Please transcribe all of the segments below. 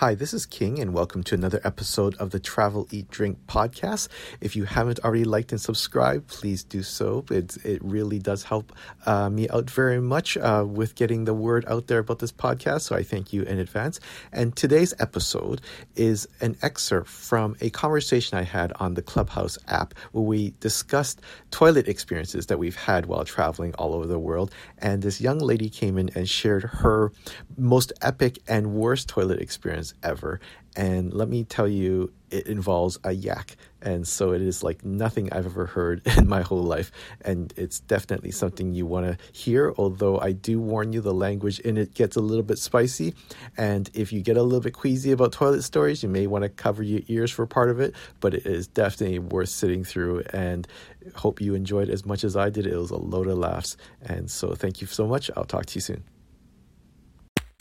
Hi, this is King, and welcome to another episode of the Travel, Eat, Drink podcast. If you haven't already liked and subscribed, please do so. It, it really does help uh, me out very much uh, with getting the word out there about this podcast, so I thank you in advance. And today's episode is an excerpt from a conversation I had on the Clubhouse app where we discussed toilet experiences that we've had while traveling all over the world. And this young lady came in and shared her most epic and worst toilet experience ever. And let me tell you, it involves a yak. And so it is like nothing I've ever heard in my whole life. And it's definitely something you want to hear, although I do warn you the language in it gets a little bit spicy. And if you get a little bit queasy about toilet stories, you may want to cover your ears for part of it. But it is definitely worth sitting through. And hope you enjoyed as much as I did. It was a load of laughs. And so thank you so much. I'll talk to you soon.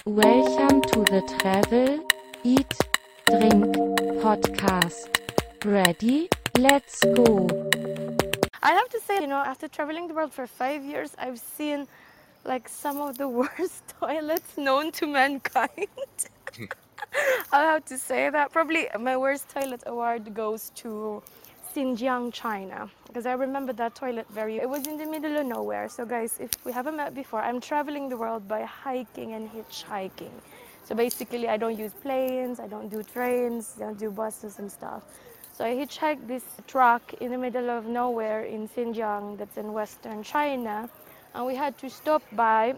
Welcome to the Travel, Eat, Drink podcast. Ready? Let's go. I have to say, you know, after traveling the world for five years, I've seen like some of the worst toilets known to mankind. I have to say that. Probably my worst toilet award goes to Xinjiang, China, because I remember that toilet very. It was in the middle of nowhere. So, guys, if we haven't met before, I'm traveling the world by hiking and hitchhiking. So basically, I don't use planes, I don't do trains, I don't do buses and stuff. So I hitchhiked this truck in the middle of nowhere in Xinjiang, that's in western China, and we had to stop by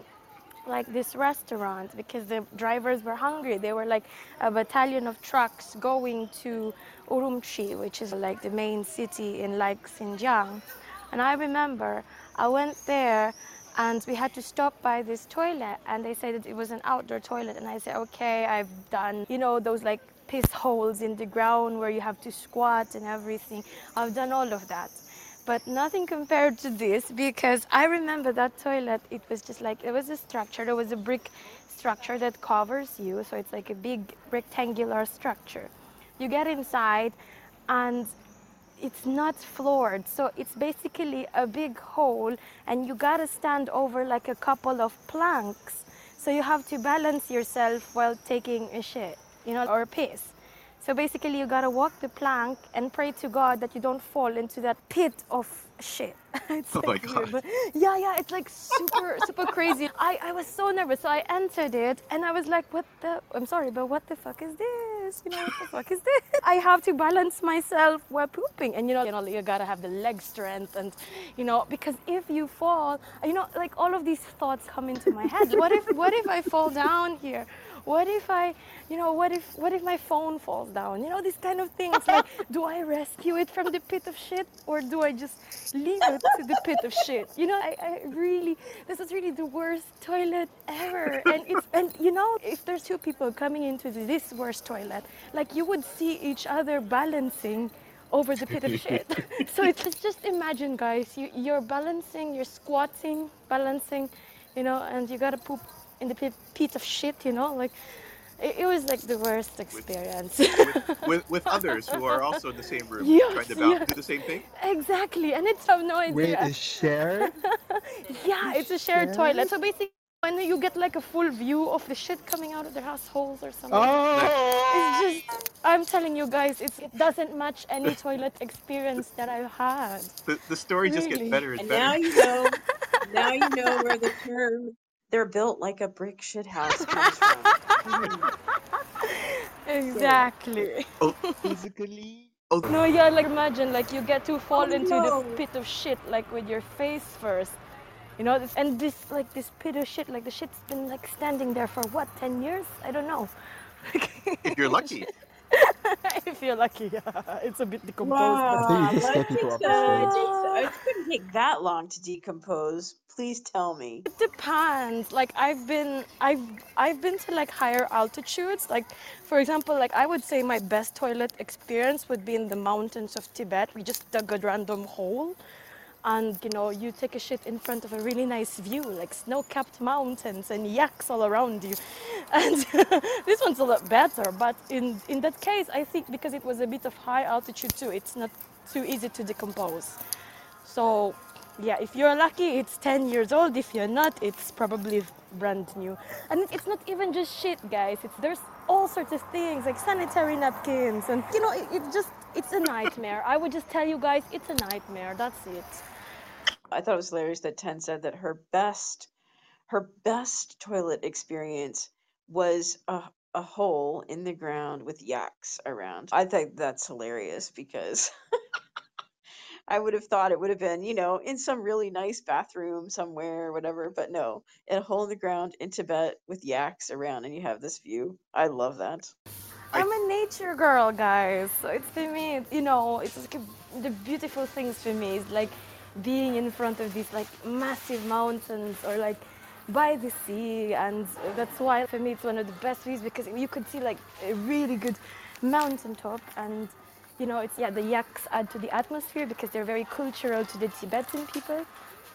like this restaurant because the drivers were hungry. They were like a battalion of trucks going to Urumqi, which is like the main city in like Xinjiang. And I remember I went there and we had to stop by this toilet and they said that it was an outdoor toilet and I said, okay, I've done, you know, those like piss holes in the ground where you have to squat and everything. I've done all of that but nothing compared to this because I remember that toilet. It was just like it was a structure. There was a brick structure that covers you, so it's like a big rectangular structure. You get inside, and it's not floored, so it's basically a big hole, and you gotta stand over like a couple of planks. So you have to balance yourself while taking a shit, you know, or a piss. So basically, you gotta walk the plank and pray to God that you don't fall into that pit of shit. it's Oh like my God. but- yeah, yeah, it's like super, super crazy. I, I was so nervous, so I entered it and I was like, what the? I'm sorry, but what the fuck is this? You know, what the fuck is this? I have to balance myself while pooping, and you know, you know, you gotta have the leg strength, and you know, because if you fall, you know, like all of these thoughts come into my head. What if, what if I fall down here? What if I, you know, what if what if my phone falls down? You know, these kind of things. Like, do I rescue it from the pit of shit or do I just leave it to the pit of shit? You know, I, I really this is really the worst toilet ever. And it's and you know, if there's two people coming into this worst toilet, like you would see each other balancing over the pit of shit. so it's just, just imagine guys, you, you're balancing, you're squatting, balancing, you know, and you gotta poop in the pit, pit of shit, you know, like it, it was like the worst experience. with, with, with others who are also in the same room Yes, trying to bounce, yes. do the same thing. exactly, and it's I have no idea. Wait, is shared? yeah, it's a shared shared? toilet. So basically, when you get like a full view of the shit coming out of their assholes or something. Oh! It's just, I'm telling you guys, it's, it doesn't match any toilet experience that I've had. The, the story just gets better and And better. now you know. now you know where the term "they're built like a brick shit house" comes from. Exactly. Oh, physically? oh, No, yeah, like imagine, like you get to fall Oh, into no. the pit of shit, like with your face first. You know, this, and this, like this pit of shit, like the shit's been like standing there for what, 10 years? I don't know. if you're lucky. If you're lucky. It's a bit decomposed. Wow, I think you just but get into it takes, uh, it, stage. takes, it couldn't take that long to decompose. Please tell me. It depends. Like I've been, I've, I've been to like higher altitudes. Like, for example, like I would say my best toilet experience would be in the mountains of Tibet. We just dug a random hole, and you know, you take a shit in front of a really nice view, like snow-capped mountains and yaks all around you. And this one's a lot better. But in in that case, I think because it was a bit of high altitude too, it's not too easy to decompose. So, yeah, if you're lucky, it's 10 years old. If you're not, it's probably brand new. And it's not even just shit, guys. It's there's all sorts of things like sanitary napkins and you know it, it just it's a nightmare i would just tell you guys it's a nightmare that's it I thought it was hilarious that Ten said that her best her best toilet experience was a, a hole in the ground with yaks around. I think that's hilarious because I would have thought it would have been, you know, in some really nice bathroom somewhere or whatever, but no, a hole in the ground in Tibet with yaks around and you have this view. I love that. I'm a nature girl guys so it's for me you know it's like a, the beautiful things for me is like being in front of these like massive mountains or like by the sea and that's why for me it's one of the best views because you could see like a really good mountain top and you know it's yeah the yaks add to the atmosphere because they're very cultural to the tibetan people.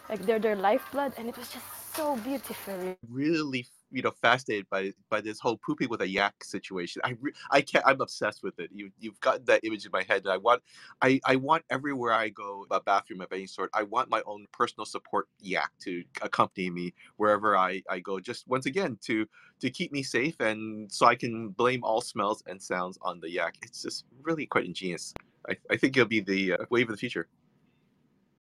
Like they're their lifeblood and it was just so beautiful. Really, you know, fascinated by by this whole pooping with a yak situation. I re- I can't. I'm obsessed with it. You you've gotten that image in my head. I want I I want everywhere I go a bathroom of any sort. I want my own personal support yak to accompany me wherever I I go. Just once again to to keep me safe and so I can blame all smells and sounds on the yak. It's just really quite ingenious. I, I think it'll be the uh, wave of the future.